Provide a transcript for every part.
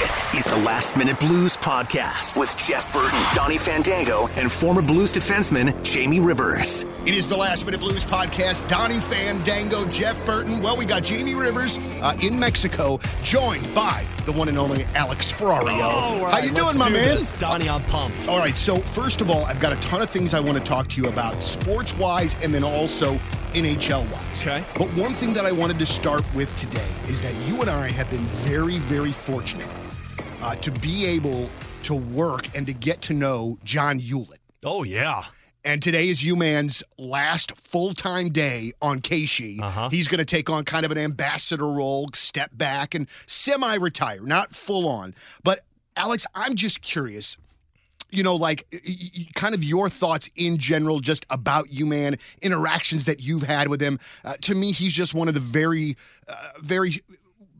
This is the Last Minute Blues Podcast with Jeff Burton, Donny Fandango, and former Blues defenseman Jamie Rivers. It is the Last Minute Blues podcast. Donny Fandango, Jeff Burton. Well, we got Jamie Rivers uh, in Mexico, joined by the one and only Alex Ferrario. Oh, How you doing, my do man? This. Donny, I'm pumped. All right. So first of all, I've got a ton of things I want to talk to you about, sports wise, and then also NHL wise. Okay. But one thing that I wanted to start with today is that you and I have been very, very fortunate uh, to be able to work and to get to know John Ulett. Oh, yeah. And today is U-Man's last full-time day on KSHE. Uh-huh. He's going to take on kind of an ambassador role, step back and semi-retire, not full on. But Alex, I'm just curious. You know, like kind of your thoughts in general, just about U-Man. Interactions that you've had with him. Uh, to me, he's just one of the very, uh, very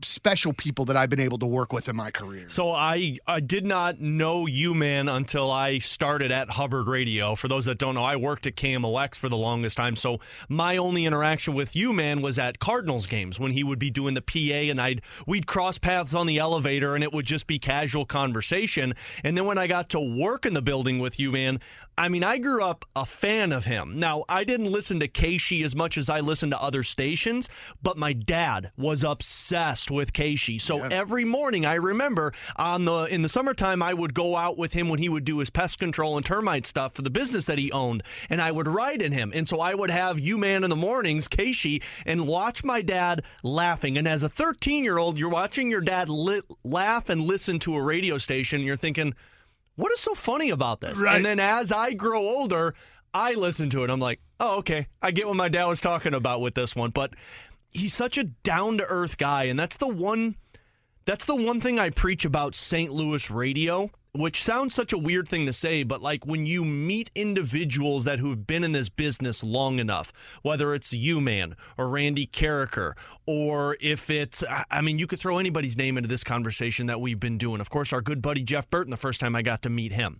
special people that I've been able to work with in my career. So I I did not know U-Man, until I started at Hubbard Radio. For those that don't know, I worked at KMOX for the longest time. So my only interaction with U-Man, was at Cardinals games when he would be doing the PA, and I'd we'd cross paths on the elevator, and it would just be casual conversation. And then when I got to work in the building with U-Man, I mean, I grew up a fan of him. Now, I didn't listen to KSHE as much as I listened to other stations, but my dad was obsessed with KSHE. So every morning, I remember on the in the summertime, I would go out with him when he would do his pest control and termite stuff for the business that he owned, and I would ride in him. And so I would have U-Man in the mornings, KSHE, and watch my dad laughing. And as a 13 year old, you're watching your dad li- laugh and listen to a radio station, and you're thinking what is so funny about this? Right. And then as I grow older, I listen to it. I'm like, oh, okay. I get what my dad was talking about with this one. But he's such a down to earth guy. And that's the one that's the one thing I preach about St. Louis radio, which sounds such a weird thing to say, but like when you meet individuals that who've been in this business long enough, whether it's U-Man or Randy Karraker, or if it's I- mean, you could throw anybody's name into this conversation that we've been doing. Of course, our good buddy Jeff Burton, the first time I got to meet him.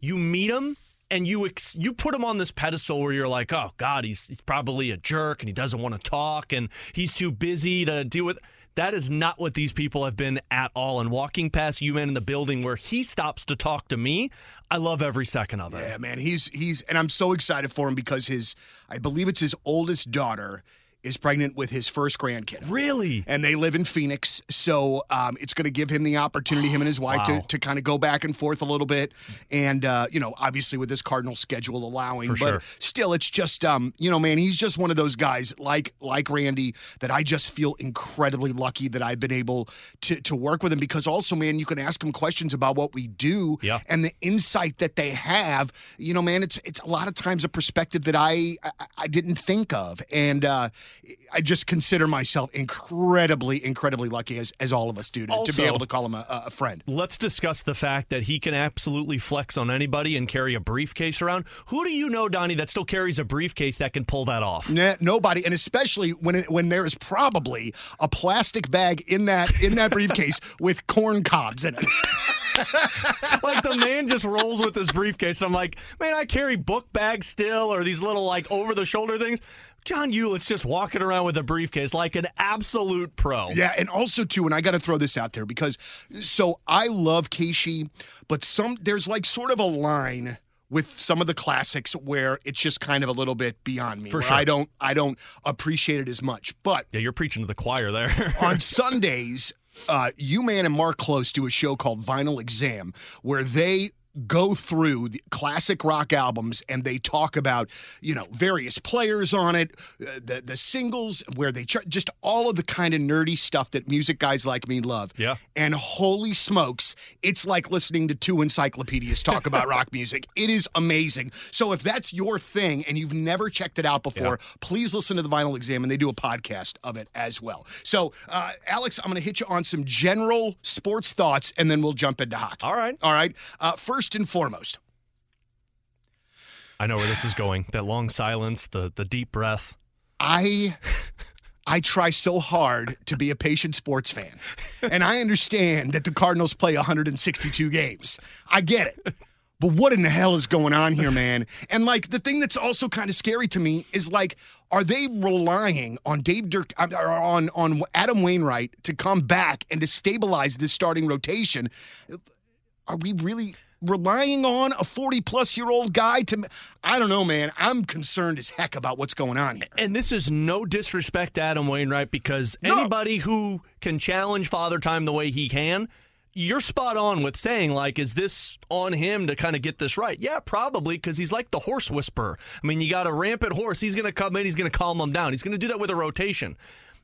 You meet him and you ex- you put him on this pedestal where you're like, oh God, he's, he's probably a jerk and he doesn't want to talk and he's too busy to deal with. That is not what these people have been at all. And walking past U-Man in the building where he stops to talk to me, I love every second of it. Yeah, man, he's he's and I'm so excited for him because his I believe it's his oldest daughter is pregnant with his first grandkid. Really? And they live in Phoenix, so um, it's going to give him the opportunity, him and his wife, Wow. to, to kind of go back and forth a little bit. And uh, you know, obviously with this Cardinal schedule allowing, For but sure. still, it's just um, you know, man, he's just one of those guys like like Randy that I just feel incredibly lucky that I've been able to to work with him because also, man, you can ask him questions about what we do Yeah. and the insight that they have. You know, man, it's it's a lot of times a perspective that I I, I didn't think of, and uh, I just consider myself incredibly, incredibly lucky, as as all of us do, to, to be able to call him a, a friend. Let's discuss the fact that he can absolutely flex on anybody and carry a briefcase around. Who do you know, Donny, that still carries a briefcase that can pull that off? Nah, nobody, and especially when it, when there is probably a plastic bag in that in that briefcase with corn cobs in it. like the man just rolls with his briefcase. I'm like, man, I carry book bags still or these little like over the shoulder things. John Ulett's just walking around with a briefcase like an absolute pro. Yeah, and also too, and I got to throw this out there because so I love KSHE, but some there's like sort of a line with some of the classics where it's just kind of a little bit beyond me. For sure. I don't I don't appreciate it as much. But Yeah, you're preaching to the choir there. on Sundays, uh, U-Man and Mark Klose do a show called Vinyl Exam where they go through the classic rock albums and they talk about you know various players on it uh, the the singles where they ch- just all of the kind of nerdy stuff that music guys like me love. Yeah. and holy smokes it's like listening to two encyclopedias talk about rock music. It is amazing. So if that's your thing and you've never checked it out before please listen to the vinyl exam and they do a podcast of it as well. So uh, alex i'm going to hit you on some general sports thoughts and then we'll jump into hockey. All right. all right? Uh, first and foremost I know where this is going. That long silence, the the deep breath. I I try so hard to be a patient sports fan. And I understand that the Cardinals play 162 games. I get it. but what in the hell is going on here, man? And like the thing that's also kind of scary to me is like, are they relying on Dave Dirk or on on Adam Wainwright to come back and to stabilize this starting rotation? Are we really? Relying on a 40 plus year old guy to I don't know man. I'm concerned as heck about what's going on here. And this is no disrespect to Adam Wainwright because no. anybody who can challenge father time the way he can you're spot on with saying like is this on him to kind of get this right? Yeah probably because he's like the horse whisperer. I mean you got a rampant horse he's going to come in he's going to calm him down. He's going to do that with a rotation.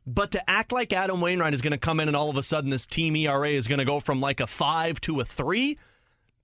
But to act like adam wainwright is going to come in and all of a sudden this team era is going to go from like a five to a three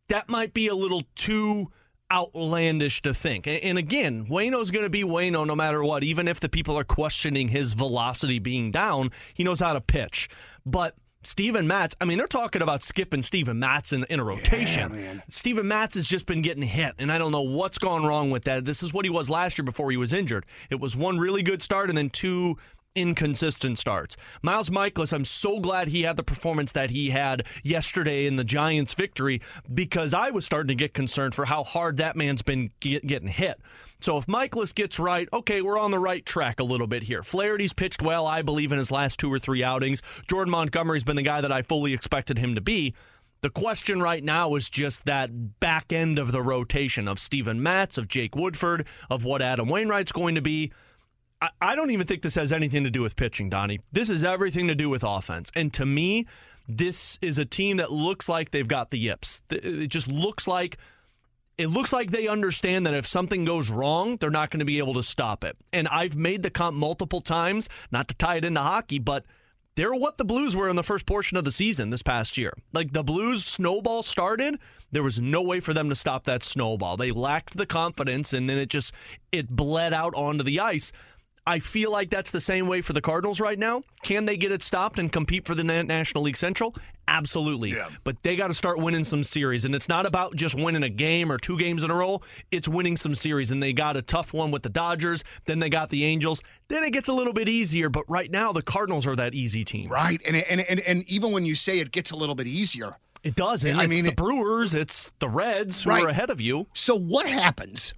that might be a little too outlandish to think. And again, Wayno's going to be Wayno no matter what. Even if the people are questioning his velocity being down, he knows how to pitch. But Steven Matz, I mean, they're talking about skipping Steven Matz in, in a rotation. Yeah, Steven Matz has just been getting hit, and I don't know what's gone wrong with that. This is what he was last year before he was injured. It was one really good start and then two inconsistent starts. Miles Mikolas, I'm so glad he had the performance that he had yesterday in the Giants' victory because I was starting to get concerned for how hard that man's been get, getting hit. So if Mikolas gets right, okay, we're on the right track a little bit here. Flaherty's pitched well, I believe, in his last two or three outings. Jordan Montgomery's been the guy that I fully expected him to be. The question right now is just that back end of the rotation of Steven Matz, of Jake Woodford, of what Adam Wainwright's going to be. I, don't even think this has anything to do with pitching, Donny. This is everything to do with offense. And to me, this is a team that looks like they've got the yips. It just looks like it looks like they understand that if something goes wrong, they're not going to be able to stop it. And I've made the comp multiple times, not to tie it into hockey, but they're what the Blues were in the first portion of the season this past year. Like the Blues snowball started, there was no way for them to stop that snowball. They lacked the confidence and then it just it bled out onto the ice. I feel like that's the same way for the Cardinals right now. Can they get it stopped and compete for the National League Central? Absolutely. Yeah. But they got to start winning some series. And it's not about just winning a game or two games in a row, it's winning some series. And they got a tough one with the Dodgers. Then they got the Angels. Then it gets a little bit easier. But right now, the Cardinals are that easy team. Right. And, and, and, and even when you say it gets a little bit easier, it does. And I mean, the Brewers, it's the Reds who right. are ahead of you. So what happens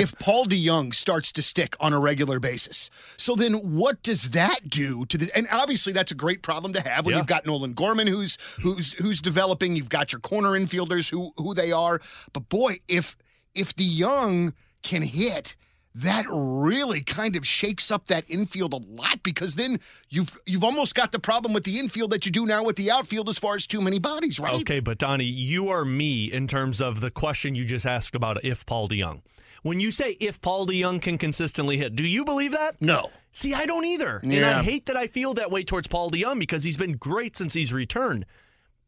if Paul DeJong starts to stick on a regular basis. So then what does that do to this? And obviously that's a great problem to have when yeah. you've got Nolan Gorman who's who's who's developing, you've got your corner infielders who who they are. But boy, if if DeJong can hit, that really kind of shakes up that infield a lot because then you've you've almost got the problem with the infield that you do now with the outfield as far as too many bodies, right? Okay, but Donny, you are me in terms of the question you just asked about if Paul DeJong. When you say if Paul DeJong can consistently hit, do you believe that? No. See, I don't either. Yeah. And I hate that I feel that way towards Paul DeJong because he's been great since he's returned.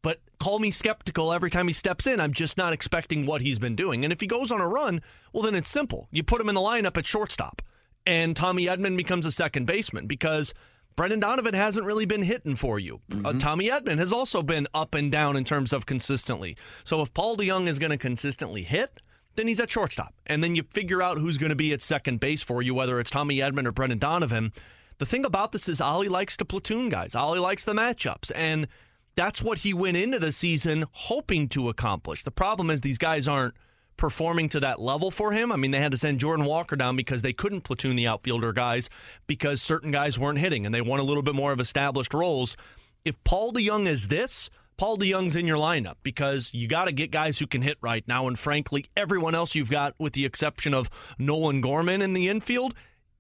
But call me skeptical every time he steps in. I'm just not expecting what he's been doing. And if he goes on a run, well, then it's simple. You put him in the lineup at shortstop, and Tommy Edman becomes a second baseman because Brendan Donovan hasn't really been hitting for you. Uh, mm-hmm. Uh, Tommy Edman has also been up and down in terms of consistently. So if Paul DeJong is going to consistently hit, then he's at shortstop. And then you figure out who's going to be at second base for you, whether it's Tommy Edman or Brendan Donovan. The thing about this is Oli likes to platoon guys. Oli likes the matchups. And that's what he went into the season hoping to accomplish. The problem is these guys aren't performing to that level for him. I mean, they had to send Jordan Walker down because they couldn't platoon the outfielder guys because certain guys weren't hitting and they want a little bit more of established roles. If Paul DeJong is this, Paul DeJong's in your lineup because you got to get guys who can hit right now. And frankly, everyone else you've got, with the exception of Nolan Gorman in the infield,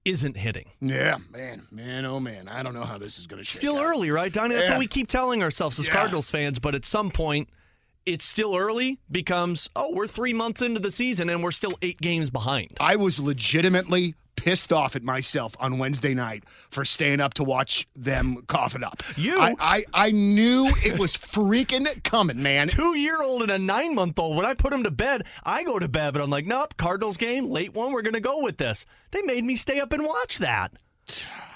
isn't hitting. Yeah, man, man, oh man, I don't know how this is going to. Still out. early, right, Donny? That's yeah. what we keep telling ourselves as yeah. Cardinals fans. But at some point, it's still early becomes oh we're three months into the season and we're still eight games behind. I was legitimately pissed off at myself on Wednesday night for staying up to watch them cough it up. You, I, I, I knew it was freaking coming, man. Two year old and a nine month old. When I put them to bed, I go to bed, but I'm like, nope, Cardinals game, late one. We're gonna go with this. They made me stay up and watch that.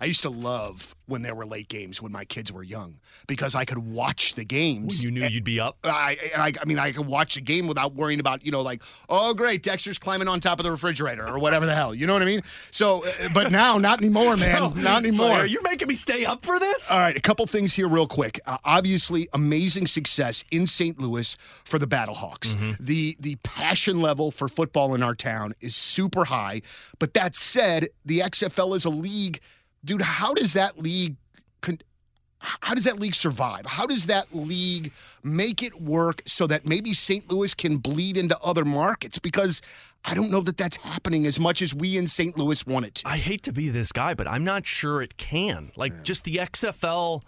I used to love when there were late games when my kids were young because I could watch the games. You knew you'd be up. I, I, I mean, I could watch the game without worrying about, you know, like, oh, great, Dexter's climbing on top of the refrigerator or whatever the hell. You know what I mean? So, uh, but now, not anymore, man. not anymore. You're making me stay up for this? All right, a couple things here, real quick. Uh, obviously, amazing success in St. Louis for the Battlehawks. The the passion level for football in our town is super high. But that said, the XFL is a league, dude. How does that league? Con- how does that league survive? How does that league make it work so that maybe St. Louis can bleed into other markets? Because I don't know that that's happening as much as we in St. Louis want it to. I hate to be this guy, but I'm not sure it can. Like, just the XFL,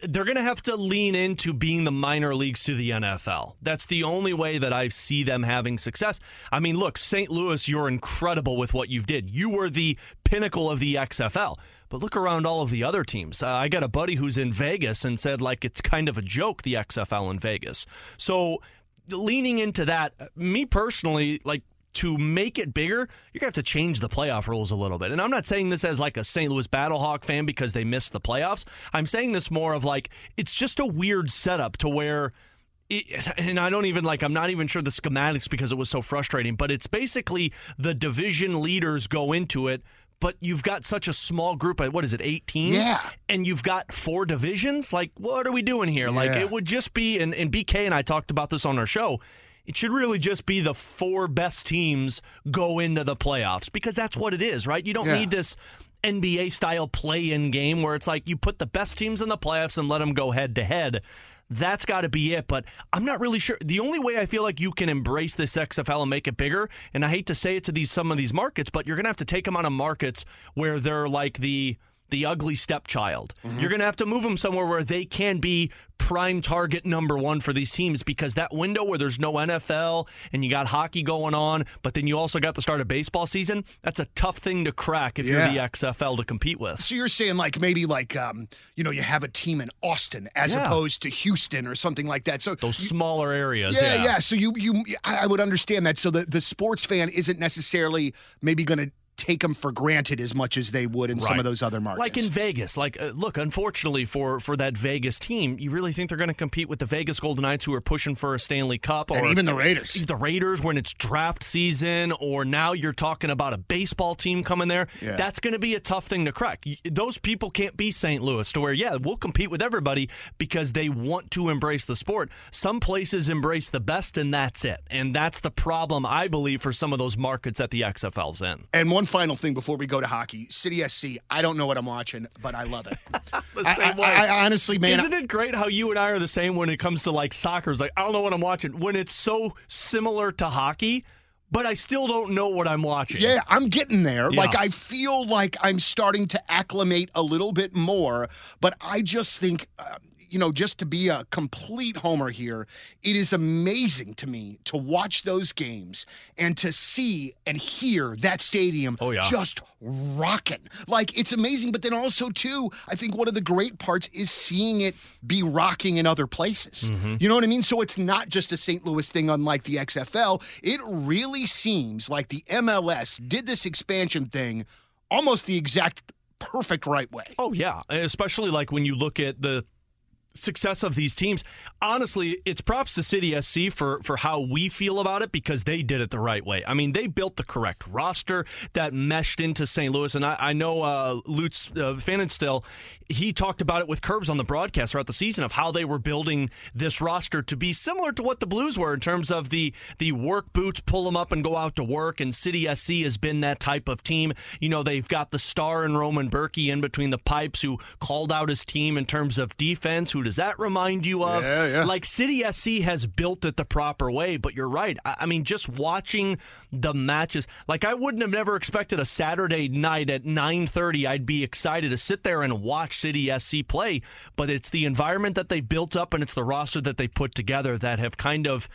they're going to have to lean into being the minor leagues to the NFL. That's the only way that I see them having success. I mean, look, St. Louis, you're incredible with what you've did. You were the pinnacle of the XFL. But look around all of the other teams. Uh, I got a buddy who's in Vegas and said, like, it's kind of a joke, the XFL in Vegas. So, leaning into that, me personally, like, to make it bigger, you're gonna have to change the playoff rules a little bit. And I'm not saying this as like a St. Louis Battlehawk fan because they missed the playoffs. I'm saying this more of like it's just a weird setup to where. It, and I don't even like, I'm not even sure the schematics because it was so frustrating, but it's basically the division leaders go into it, but you've got such a small group. What is it, eight teams? Yeah. And you've got four divisions? Like, what are we doing here? Like, it would just be, and, and BK and I talked about this on our show. It should really just be the four best teams go into the playoffs because that's what it is, right? You don't Yeah. need this NBA style play in game where it's like you put the best teams in the playoffs and let them go head to head. That's got to be it. But I'm not really sure. The only way I feel like you can embrace this XFL and make it bigger, and I hate to say it to these some of these markets, but you're going to have to take them out of markets where they're like the the ugly stepchild. You're going to have to move them somewhere where they can be prime target number one for these teams because that window where there's no NFL and you got hockey going on, but then you also got the start of baseball season, that's a tough thing to crack if you're the XFL to compete with. So you're saying like maybe like um, you know you have a team in Austin as Yeah. opposed to Houston or something like that. So Those smaller areas. yeah, Yeah, yeah, So you you I I would understand that. So the the sports fan isn't necessarily maybe going to take them for granted as much as they would in some of those other markets. Like in Vegas, like uh, look, unfortunately for for that Vegas team, you really think they're going to compete with the Vegas Golden Knights, who are pushing for a Stanley Cup, or and even the Raiders. the Raiders when it's draft season, or now you're talking about a baseball team coming there. Yeah. That's going to be a tough thing to crack. Those people can't be St. Louis to where, yeah, we'll compete with everybody because they want to embrace the sport. Some places embrace the best, and that's it. And that's the problem, I believe, for some of those markets that the XFL's in. And one final thing before we go to hockey, City SC. I don't know what I'm watching, but I love it. The I, same I- way. I honestly, man, Isn't it great how you and I are the same when it comes to like soccer? It's like I don't know what I'm watching when it's so similar to hockey, but I still don't know what I'm watching. Yeah, I'm getting there. Yeah. Like I feel like I'm starting to acclimate a little bit more, but I just think uh, you know, just to be a complete homer here, it is amazing to me to watch those games and to see and hear that stadium Oh, yeah. just rocking. Like it's amazing, but then also too, I think one of the great parts is seeing it be rocking in other places. Mm-hmm. You know what I mean? So it's not just a St. Louis thing unlike the XFL. It really seems like the MLS did this expansion thing almost the exact perfect right way. Oh yeah, especially like when you look at the success of these teams. Honestly, it's props to City SC for for how we feel about it because they did it the right way. I mean, they built the correct roster that meshed into St. Louis, and I, I know uh, Lutz uh, Still he talked about it with Curbs on the broadcast throughout the season of how they were building this roster to be similar to what the Blues were in terms of the the work boots, pull them up and go out to work. And City SC has been that type of team. You know, they've got the star and Roman Bürki in between the pipes who called out his team in terms of defense. Who does that remind you of? Yeah, yeah. Like City SC has built it the proper way, but you're right. I, I mean, just watching the matches, like I wouldn't have never expected a Saturday night at 9:30. I'd be excited to sit there and watch City SC play, but it's the environment that they've built up and it's the roster that they put together that have kind of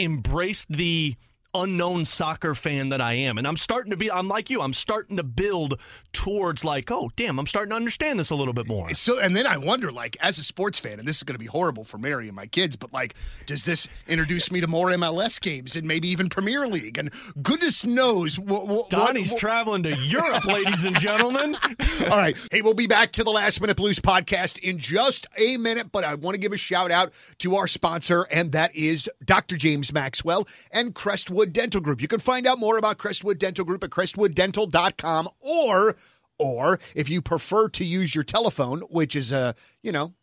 embraced the unknown soccer fan that I am. And I'm starting to be, I'm like you, I'm starting to build towards like, oh, damn, I'm starting to understand this a little bit more. So, and then I wonder, like, as a sports fan, and this is going to be horrible for Mary and my kids, but like, does this introduce me to more MLS games and maybe even Premier League? And goodness knows what. Donny's what, traveling to Europe, ladies and gentlemen. All right. Hey, we'll be back to the Last Minute Blues podcast in just a minute, but I want to give a shout out to our sponsor, and that is Dr. James Maxwell and Crestwood Dental Group. You can find out more about Crestwood Dental Group at crestwooddental.com or or if you prefer to use your telephone, which is a, you know,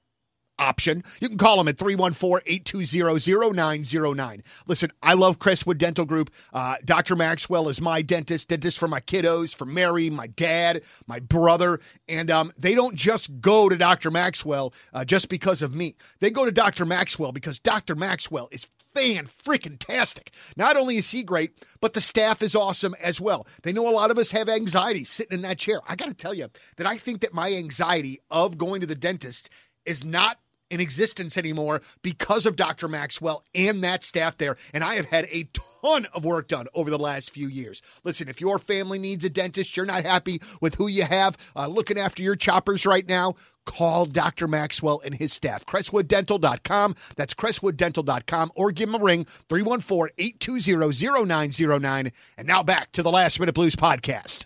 option. You can call them at 314-820-0909. Listen, I love Crestwood Dental Group. Uh, Dr. Maxwell is my dentist, dentist for my kiddos, for Mary, my dad, my brother. And um, they don't just go to Dr. Maxwell uh, just because of me. They go to Dr. Maxwell because Dr. Maxwell is fan freaking tastic. Not only is he great, but the staff is awesome as well. They know a lot of us have anxiety sitting in that chair. I got to tell you that I think that my anxiety of going to the dentist is not in existence anymore because of Dr. Maxwell and that staff there. And I have had a ton of work done over the last few years. Listen, if your family needs a dentist, you're not happy with who you have uh, looking after your choppers right now, call Dr. Maxwell and his staff. CrestwoodDental.com. That's CrestwoodDental.com or give them a ring 314 820 0909. And now back to the Last Minute Blues podcast.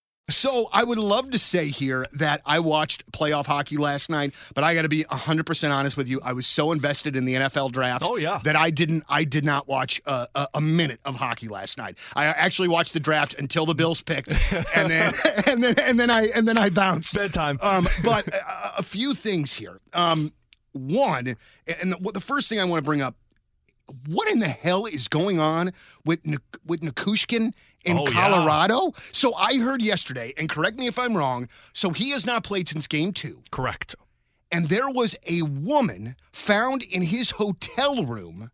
So I would love to say here that I watched playoff hockey last night, but I got to be 100% honest with you. I was so invested in the NFL draft oh, yeah. that I didn't I did not watch a, a, a, minute of hockey last night. I actually watched the draft until the Bills picked and then and then and then I and then I bounced. Bedtime. Um, but a, a, few things here. Um, one, and the, the first thing I want to bring up what in the hell is going on with with Nichushkin in oh, Colorado? Yeah. So I heard yesterday, and correct me if I'm wrong. So he has not played since Game Two. Correct. And there was a woman found in his hotel room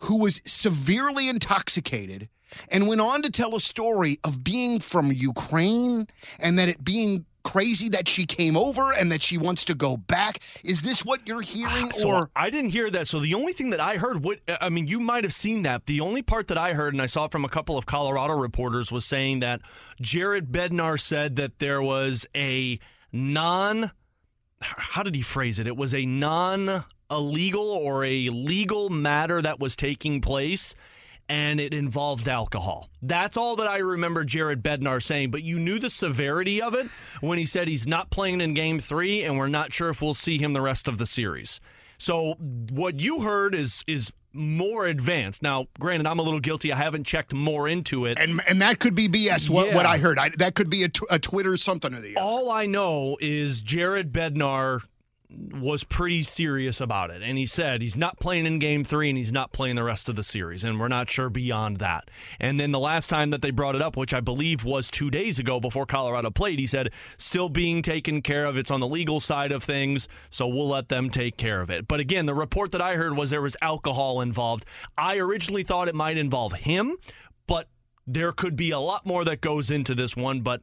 who was severely intoxicated and went on to tell a story of being from Ukraine and that it being crazy that she came over and that she wants to go back. Is this what you're ah, hearing? So or I didn't hear that. So the only thing that I heard, what I mean, you might have seen that. The only part that I heard, and I saw from a couple of Colorado reporters, was saying that Jared Bednar said that there was a non. How did he phrase it? It was a non illegal or a legal matter that was taking place and it involved alcohol. That's all that I remember Jared Bednar saying, but you knew the severity of it when he said he's not playing in game three and we're not sure if we'll see him the rest of the series. So what you heard is is more advanced. Now, granted, I'm a little guilty. I haven't checked more into it, and and that could be BS. What, yeah. what I heard, I, that could be a, t- a Twitter something or the other. All I know is Jared Bednar was pretty serious about it. And he said he's not playing in game three and he's not playing the rest of the series. And we're not sure beyond that. And then the last time that they brought it up, which I believe was two days ago before Colorado played, he said, still being taken care of. It's on the legal side of things. So we'll let them take care of it. But again, the report that I heard was there was alcohol involved. I originally thought it might involve him, but there could be a lot more that goes into this one. But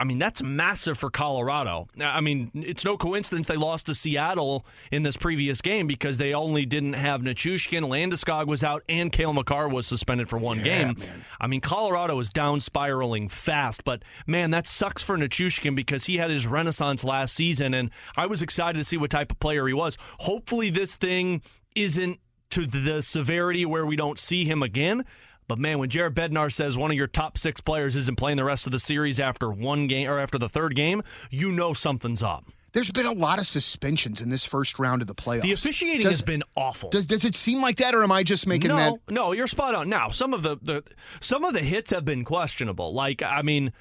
I mean, that's massive for Colorado. I mean, it's no coincidence they lost to Seattle in this previous game because they only didn't have Nichushkin, Landeskog was out, and Cale Makar was suspended for one game. man. I mean, Colorado is down spiraling fast, but man, that sucks for Nichushkin because he had his renaissance last season, and I was excited to see what type of player he was. Hopefully, this thing isn't to the severity where we don't see him again. But man, when Jared Bednar says one of your top six players isn't playing the rest of the series after one game or after the third game, you know something's up. There's been a lot of suspensions in this first round of the playoffs. The officiating Does- has been awful. Does, does it seem like that, or am I just making that? no, that? no, you're spot on. Now, some of the, the some of the hits have been questionable. Like, I mean,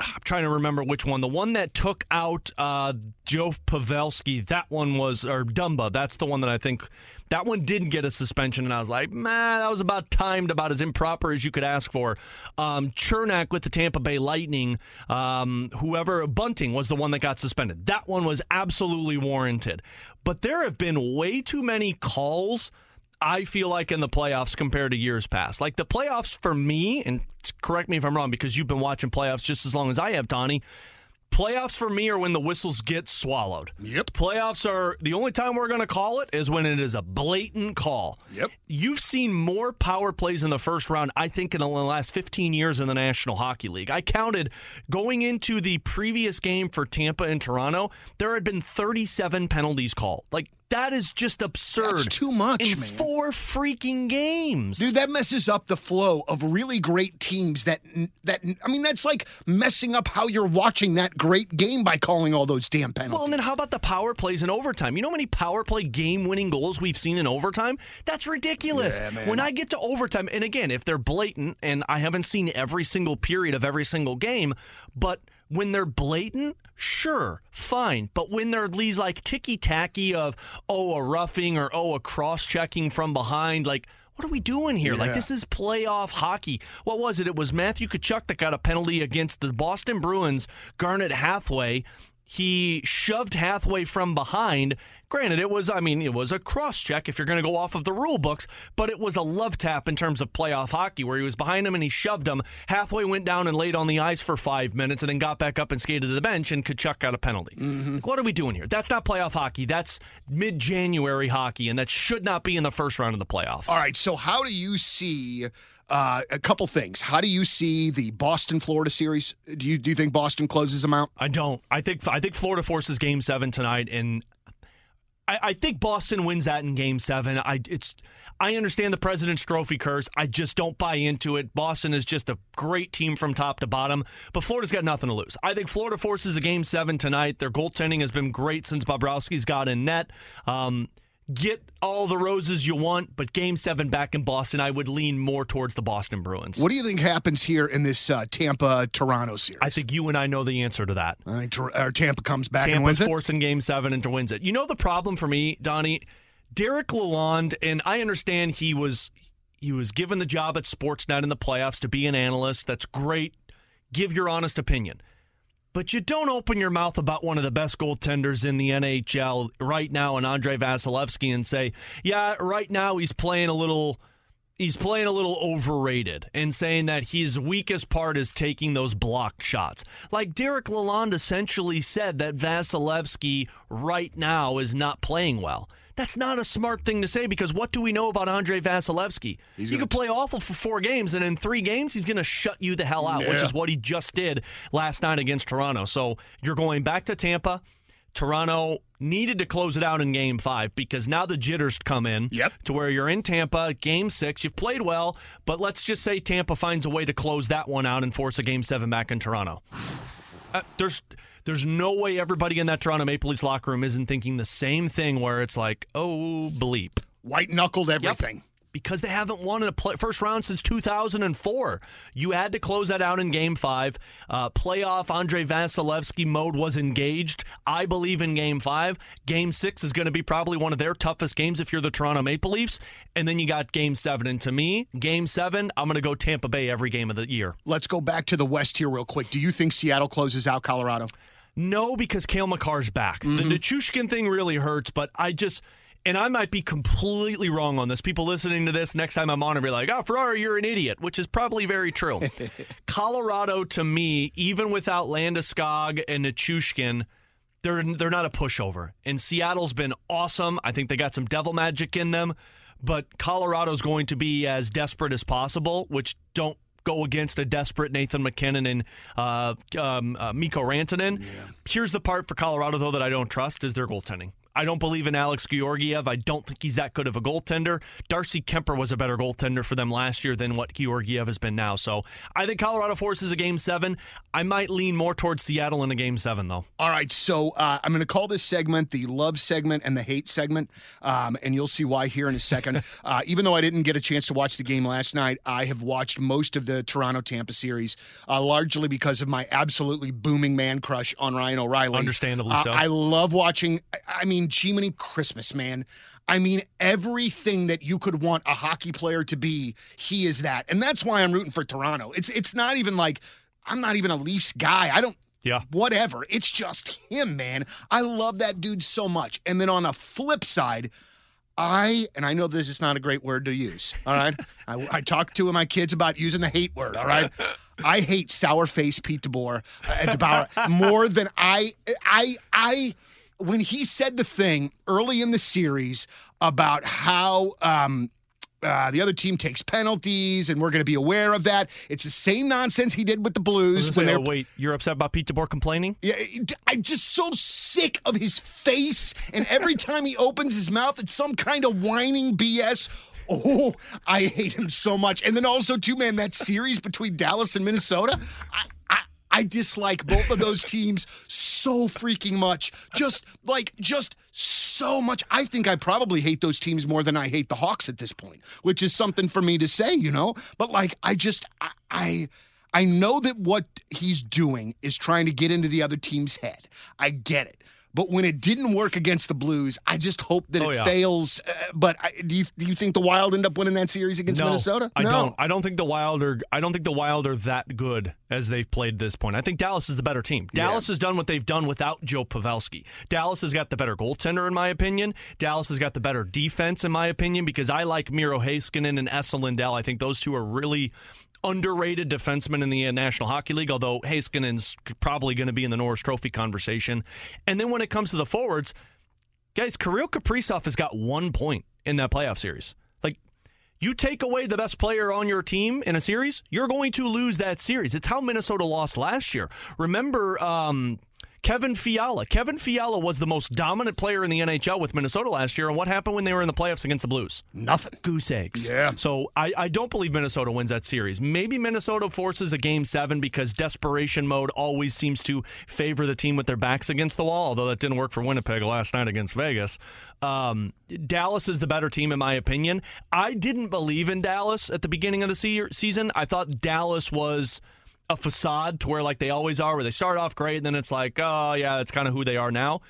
I'm trying to remember which one. The one that took out uh, Joe Pavelski, that one was, or Dumba. That's the one that I think that one didn't get a suspension, and I was like, man, that was about timed, about as improper as you could ask for. Um, Cernak with the Tampa Bay Lightning, um, whoever Bunting was the one that got suspended. That one was absolutely warranted. But there have been way too many calls. I feel like in the playoffs compared to years past. Like the playoffs for me, and correct me if I'm wrong because you've been watching playoffs just as long as I have, Tony. Playoffs for me are when the whistles get swallowed. Yep. Playoffs are the only time we're going to call it is when it is a blatant call. Yep. You've seen more power plays in the first round, I think, in the last 15 years in the National Hockey League. I counted going into the previous game for Tampa and Toronto, there had been 37 penalties called. Like, that is just absurd. That's too much, in man. four freaking games. Dude, that messes up the flow of really great teams. That that I mean, that's like messing up how you're watching that great game by calling all those damn penalties. Well, and then how about the power plays in overtime? You know how many power play game winning goals we've seen in overtime? That's ridiculous. Yeah. When I get to overtime, and again, if they're blatant, and I haven't seen every single period of every single game, but when they're blatant, sure, fine. But when they're these like ticky tacky of, oh, a roughing or oh, a cross checking from behind, like, what are we doing here? Like, this is playoff hockey. What was it? It was Matthew Tkachuk that got a penalty against the Boston Bruins, Garnet Hathaway. He shoved Hathaway from behind. Granted, it was, I mean, it was a cross check if you're going to go off of the rule books, but it was a love tap in terms of playoff hockey where he was behind him and he shoved him. Hathaway went down and laid on the ice for five minutes and then got back up and skated to the bench, and Tkachuk got a penalty. Like, what are we doing here? That's not playoff hockey. That's mid January hockey, and that should not be in the first round of the playoffs. All right. So, how do you see uh, a couple things? How do you see the Boston Florida series? Do you do you think Boston closes them out? I don't. I think I think Florida forces Game Seven tonight, and I, I think Boston wins that in Game Seven. I it's I understand the President's Trophy curse. I just don't buy into it. Boston is just a great team from top to bottom, but Florida's got nothing to lose. I think Florida forces a Game Seven tonight. Their goaltending has been great since Bobrovsky's got in net. Um, Get all the roses you want, but Game Seven back in Boston, I would lean more towards the Boston Bruins. What do you think happens here in this uh, Tampa Toronto series? I think you and I know the answer to that. I think Tor- Tampa comes back and Tampa's wins it. forcing game seven and wins it. You know the problem for me, Donny? Derek Lalonde, and I understand he was he was given the job at Sportsnet in the playoffs to be an analyst. That's great. Give your honest opinion. But you don't open your mouth about one of the best goaltenders in the NHL right now and Andrei Vasilevskiy and say, yeah, right now he's playing a little he's playing a little overrated and saying that his weakest part is taking those block shots. Like Derek Lalonde essentially said that Vasilevskiy right now is not playing well. That's not a smart thing to say because what do we know about Andrei Vasilevskiy? He could play awful for four games, and in three games, he's going to shut you the hell out, which is what he just did last night against Toronto. So you're going back to Tampa. Toronto needed to close it out in game five because now the jitters come in Yep. to where you're in Tampa, game six. You've played well, but let's just say Tampa finds a way to close that one out and force a game seven back in Toronto. Uh, there's there's no way everybody in that Toronto Maple Leafs locker room isn't thinking the same thing where it's like, oh, bleep. White knuckled everything. because they haven't won in a play- first round since 2004. You had to close that out in game five. Uh, playoff Andrei Vasilevskiy mode was engaged. I believe in game five. Game six is going to be probably one of their toughest games if you're the Toronto Maple Leafs. And then you got game seven. And to me, game seven, I'm going to go Tampa Bay every game of the year. Let's go back to the West here real quick. Do you think Seattle closes out Colorado? No, because Cale Makar's back. Mm-hmm. The Nichushkin thing really hurts, but I just. And I might be completely wrong on this. People listening to this next time I'm on and be like, oh, Ferrari, you're an idiot, which is probably very true. Colorado, to me, even without Landeskog and Nichushkin, they're, they're not a pushover. And Seattle's been awesome. I think they got some devil magic in them. But Colorado's going to be as desperate as possible, which don't go against a desperate Nathan MacKinnon and uh, um, uh, Mikko Rantanen. Here's the part for Colorado, though, that I don't trust is their goaltending. I don't believe in Alex Georgiev. I don't think he's that good of a goaltender. Darcy Kuemper was a better goaltender for them last year than what Georgiev has been now. So I think Colorado forces a game seven. I might lean more towards Seattle in a game seven, though. All right, so uh, I'm going to call this segment the love segment and the hate segment, um, and you'll see why here in a second. uh, even though I didn't get a chance to watch the game last night, I have watched most of the Toronto Tampa series, uh, largely because of my absolutely booming man crush on Ryan O'Reilly. Understandably Uh, so. I love watching. I- I mean, Jiminy Christmas, man. I mean, everything that you could want a hockey player to be, he is that, and that's why I'm rooting for Toronto. It's it's not even like I'm not even a Leafs guy. I don't Yeah. whatever. It's just him, man. I love that dude so much. And then on a flip side, I, and I know this is not a great word to use, all right? I, I talk to my kids about using the hate word, all right? I hate sour face Pete DeBoer uh, DeBauer more than I, I, I, when he said the thing early in the series about how, um, uh, the other team takes penalties, and we're going to be aware of that. It's the same nonsense he did with the Blues when say, oh, wait, you're upset about Pete DeBoer complaining? yeah, I'm just so sick of his face, and every time he opens his mouth, it's some kind of whining BS. Oh, I hate him so much. And then also, too, man, that series between Dallas and Minnesota, I, I, dislike both of those teams so freaking much. Just like, just so much. I think I probably hate those teams more than I hate the Hawks at this point, which is something for me to say, you know. But like, I just, I. I I know that what he's doing is trying to get into the other team's head. I get it. But when it didn't work against the Blues, I just hope that Oh, it yeah. fails. Uh, but I, do you do you think the Wild end up winning that series against no, Minnesota? I no. don't. I don't think the Wild are. I don't think the Wild are that good as they've played this point. I think Dallas is the better team. Dallas has done what they've done without Joe Pavelski. Dallas has got the better goaltender, in my opinion. Dallas has got the better defense, in my opinion, because I like Miro Heiskanen and Esa Lindell. I think those two are really underrated defensemen in the National Hockey League, although Heiskanen's probably going to be in the Norris Trophy conversation. And then when it comes to the forwards, guys, Kirill Kaprizov has got one point in that playoff series. Like, you take away the best player on your team in a series, you're going to lose that series. It's how Minnesota lost last year. Remember, um, Kevin Fiala. Kevin Fiala was the most dominant player in the NHL with Minnesota last year. And what happened when they were in the playoffs against the Blues? Nothing. Goose eggs. Yeah. So I, I don't believe Minnesota wins that series. Maybe Minnesota forces a game seven because desperation mode always seems to favor the team with their backs against the wall, although that didn't work for Winnipeg last night against Vegas. Um, Dallas is the better team, in my opinion. I didn't believe in Dallas at the beginning of the se- season. I thought Dallas was a facade to where like they always are, where they start off great, and then it's like, oh yeah, that's kind of who they are now.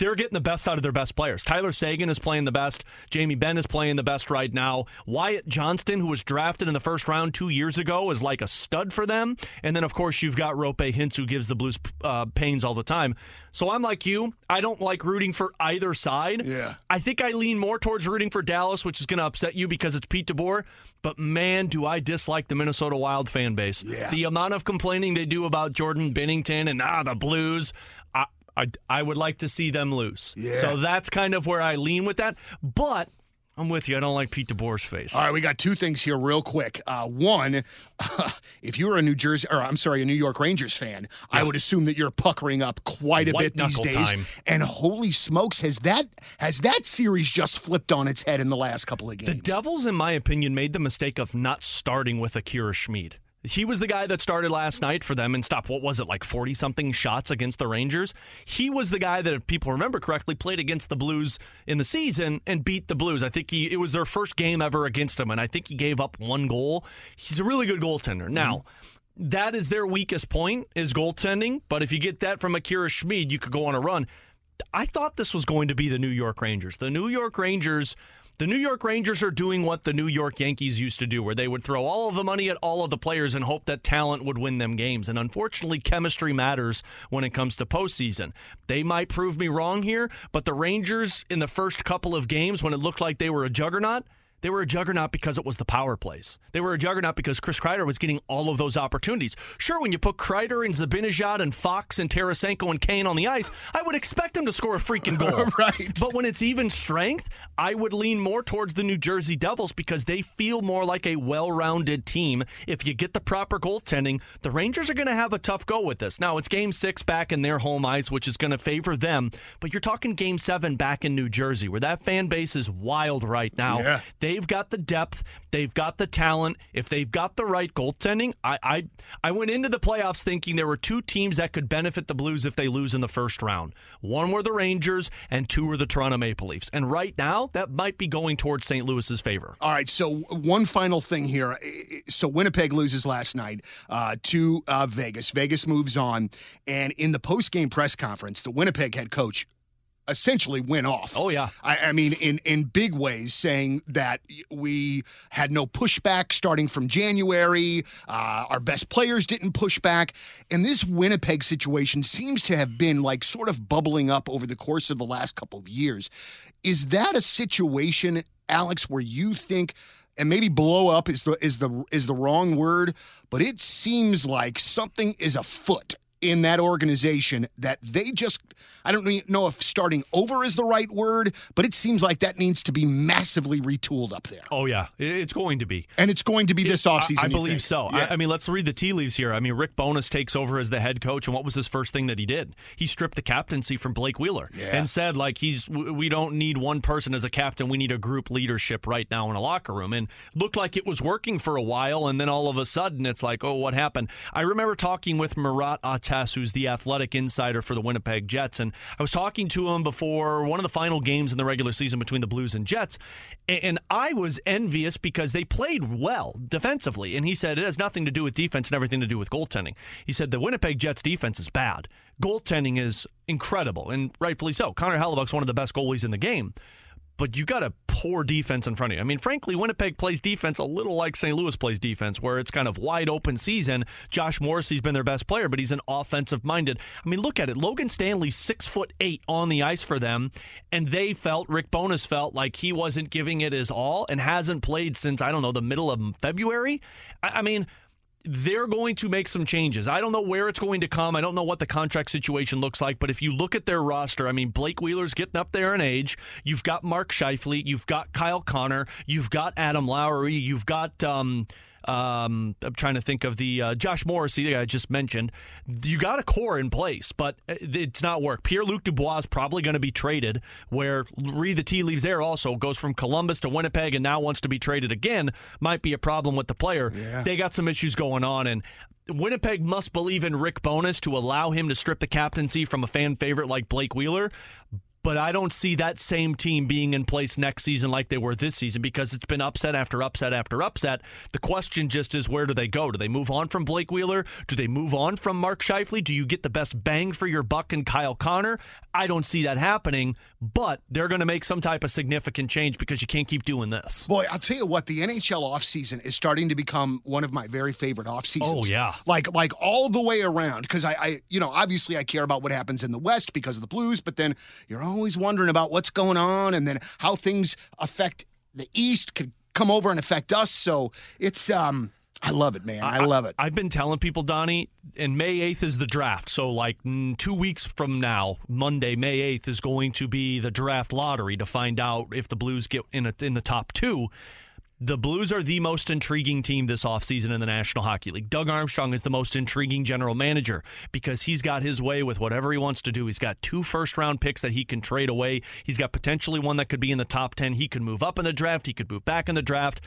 They're getting the best out of their best players. Tyler Seguin is playing the best. Jamie Benn is playing the best right now. Wyatt Johnston, who was drafted in the first round two years ago, is like a stud for them. And then, of course, you've got Roope Hintz, who gives the Blues uh, pains all the time. So I'm like you. I don't like rooting for either side. Yeah. I think I lean more towards rooting for Dallas, which is going to upset you because it's Pete DeBoer. But man, do I dislike the Minnesota Wild fan base. Yeah. The amount of complaining they do about Jordan Binnington and ah the Blues. I, I, would like to see them lose. Yeah. So that's kind of where I lean with that. But I'm with you. I don't like Pete DeBoer's face. All right, we got two things here, real quick. Uh, one, if you were a New Jersey, or I'm sorry, a New York Rangers fan, I would assume that you're puckering up quite a White bit these days. time. And holy smokes, has that has that series just flipped on its head in the last couple of games? The Devils, in my opinion, made the mistake of not starting with Akira Schmid. He was the guy that started last night for them and stopped, what was it, like 40 something shots against the Rangers? He was the guy that, if people remember correctly, played against the Blues in the season and beat the Blues. I think he it was their first game ever against him, and I think he gave up one goal. He's a really good goaltender. Mm-hmm. Now, that is their weakest point is goaltending, but if you get that from Akira Schmid, you could go on a run. I thought this was going to be the New York Rangers. The New York Rangers the New York Rangers are doing what the New York Yankees used to do, where they would throw all of the money at all of the players and hope that talent would win them games. And unfortunately, chemistry matters when it comes to postseason. They might prove me wrong here, but the Rangers in the first couple of games, when it looked like they were a juggernaut, they were a juggernaut because it was the power plays. They were a juggernaut because Chris Kreider was getting all of those opportunities. Sure, when you put Kreider and Zibanejad and Fox and Tarasenko and Kane on the ice, I would expect them to score a freaking goal. Right. But when it's even strength, I would lean more towards the New Jersey Devils because they feel more like a well-rounded team. If you get the proper goaltending, the Rangers are going to have a tough go with this. Now, it's game 6 back in their home ice, which is going to favor them, but you're talking game 7 back in New Jersey where that fan base is wild right now. Yeah. They've got the depth. They've got the talent. If they've got the right goaltending, I, I I went into the playoffs thinking there were two teams that could benefit the Blues if they lose in the first round. One were the Rangers, and two were the Toronto Maple Leafs. And right now, that might be going towards St. Louis's favor. All right, so one final thing here. So Winnipeg loses last night uh, to uh, Vegas. Vegas moves on, and in the post-game press conference, the Winnipeg head coach essentially went off. Oh, yeah. I, I mean, in in big ways, saying that we had no pushback starting from January. Uh, our best players didn't push back, and this Winnipeg situation seems to have been like sort of bubbling up over the course of the last couple of years. Is that a situation, Alex, where you think? and maybe blow up is the is the is the wrong word, but it seems like something is afoot in that organization that they just I don't know if starting over is the right word, but it seems like that needs to be massively retooled up there. Oh yeah, it's going to be, and it's going to be this offseason. I, I believe think? so. Yeah. I, I, mean, let's read the tea leaves here. I mean, Rick Bowness takes over as the head coach, and what was his first thing that he did? He stripped the captaincy from Blake Wheeler yeah. and said, like, he's we don't need one person as a captain. We need a group leadership right now in a locker room. And looked like it was working for a while, and then all of a sudden, it's like, oh, what happened? I remember talking with Marat Murat Who's the athletic insider for the Winnipeg Jets, and I was talking to him before one of the final games in the regular season between the Blues and Jets, and I was envious because they played well defensively. And he said it has nothing to do with defense and everything to do with goaltending. He said the Winnipeg Jets defense is bad. Goaltending is incredible, and rightfully so. Connor Hellebuyck's one of the best goalies in the game but you got a poor defense in front of you. I mean, frankly, Winnipeg plays defense a little like St. Louis plays defense, where it's kind of wide open season. Josh Morrissey's been their best player, but he's an offensive minded. I mean, look at it. Logan Stanley's six foot eight on the ice for them, and they felt Rick Bowness felt like he wasn't giving it his all and hasn't played since I don't know the middle of February. I, I mean they're going to make some changes. I don't know where it's going to come. I don't know what the contract situation looks like, but if you look at their roster, I mean, Blake Wheeler's getting up there in age. You've got Mark Scheifele. You've got Kyle Connor. You've got Adam Lowry. You've got. Um, um, I'm trying to think of the uh, Josh Morrissey that I just mentioned. You got a core in place, but it's not work. Pierre Luc Dubois is probably going to be traded. Where read the tea leaves there also goes from Columbus to Winnipeg and now wants to be traded again. Might be a problem with the player. Yeah. They got some issues going on and. Winnipeg must believe in Rick Bowness to allow him to strip the captaincy from a fan favorite like Blake Wheeler but I don't see that same team being in place next season like they were this season because it's been upset after upset after upset. The question just is where do they go? Do they move on from Blake Wheeler? Do they move on from Mark Scheifele? Do you get the best bang for your buck in Kyle Connor? I don't see that happening, but they're going to make some type of significant change because you can't keep doing this. Boy, I'll tell you what, the NHL offseason is starting to become one of my very favorite off seasons. Oh yeah. Like like all the way around. Because I, I you know, obviously I care about what happens in the West because of the blues, but then you're always wondering about what's going on and then how things affect the East could come over and affect us. So it's um I love it, man. I, I love it. I've been telling people, Donny, and May 8th is the draft. So, like two weeks from now, Monday, May 8th, is going to be the draft lottery to find out if the Blues get in, a, in the top two. The Blues are the most intriguing team this offseason in the National Hockey League. Doug Armstrong is the most intriguing general manager because he's got his way with whatever he wants to do. He's got two first round picks that he can trade away. He's got potentially one that could be in the top 10. He could move up in the draft, he could move back in the draft.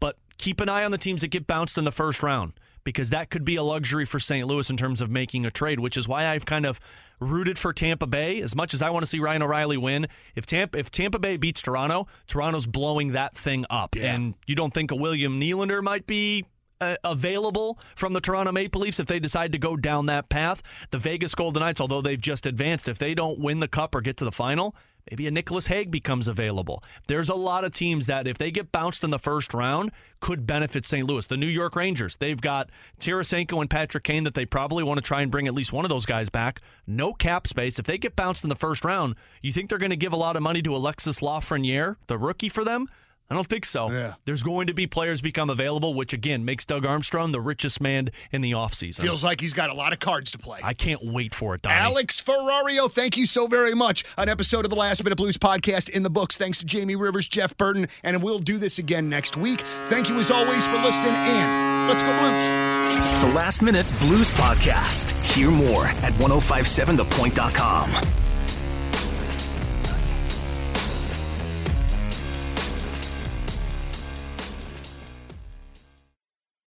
But keep an eye on the teams that get bounced in the first round because that could be a luxury for St. Louis in terms of making a trade, which is why I've kind of rooted for Tampa Bay as much as I want to see Ryan O'Reilly win. If Tampa if Tampa Bay beats Toronto, Toronto's blowing that thing up. And you don't think a William Nylander might be uh, available from the Toronto Maple Leafs if they decide to go down that path. The Vegas Golden Knights, although they've just advanced, if they don't win the cup or get to the final, maybe a Nicholas Hague becomes available. There's a lot of teams that, if they get bounced in the first round, could benefit St. Louis. The New York Rangers, they've got Tarasenko and Patrick Kane that they probably want to try and bring at least one of those guys back. No cap space. If they get bounced in the first round, you think they're going to give a lot of money to Alexis Lafreniere, the rookie for them? I don't think so. Yeah. There's going to be players become available, which again makes Doug Armstrong the richest man in the offseason. Feels like he's got a lot of cards to play. I can't wait for it, Donny. Alex Ferrario, thank you so very much. An episode of the Last Minute Blues podcast in the books. Thanks to Jamie Rivers, Jeff Burton, and we'll do this again next week. Thank you as always for listening, and let's go Blues. The Last Minute Blues Podcast. Hear more at 1057thepoint.com.